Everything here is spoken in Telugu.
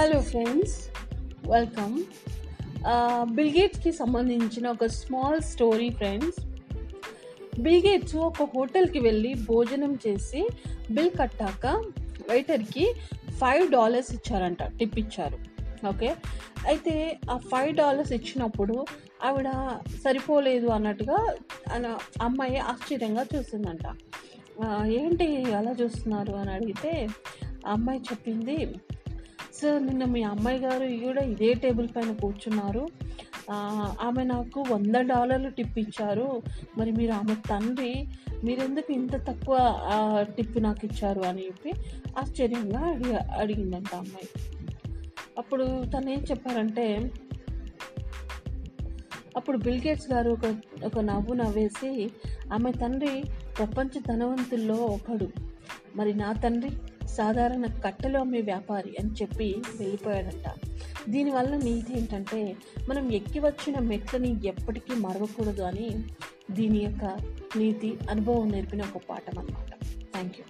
హలో ఫ్రెండ్స్ వెల్కమ్ బిల్గేట్స్కి సంబంధించిన ఒక స్మాల్ స్టోరీ ఫ్రెండ్స్ బిల్గేట్స్ ఒక హోటల్కి వెళ్ళి భోజనం చేసి బిల్ కట్టాక వెయిటర్కి ఫైవ్ డాలర్స్ ఇచ్చారంట టిప్ ఇచ్చారు. ఓకే అయితే ఆ ఫైవ్ డాలర్స్ ఇచ్చినప్పుడు ఆవిడ సరిపోలేదు అన్నట్టుగా అమ్మాయి ఆశ్చర్యంగా చూసిందంట. ఏంటి అలా చూస్తున్నారు? అని అడిగితే ఆ అమ్మాయి చెప్పింది సార్ నిన్న మీ అమ్మాయి గారు కూడా ఇదే టేబుల్ పైన కూర్చున్నారు. ఆమె నాకు వంద డాలర్లు టిప్ ఇచ్చారు మరి మీరు ఆమె తండ్రి మీరెందుకు ఇంత తక్కువ టిప్ నాకు ఇచ్చారు అని చెప్పి ఆశ్చర్యంగా అడిగి అడిగిందంట అమ్మాయి. అప్పుడు తను ఏం చెప్పారంటే అప్పుడు బిల్గేట్స్ గారు ఒక ఒక నవ్వు నవ్వేసి ఆమె తండ్రి ప్రపంచ ధనవంతుల్లో ఒకడు. మరి నా తండ్రి సాధారణ కట్టెలు అమ్మే వ్యాపారి అని చెప్పి వెళ్ళిపోయాడట. దీనివల్ల నీతి ఏంటంటే మనం ఎక్కి వచ్చిన మెట్లని ఎప్పటికీ మరవకూడదు అని దీని యొక్క నీతి అనుభవం నేర్పిన ఒక పాఠం అనమాట థ్యాంక్ యూ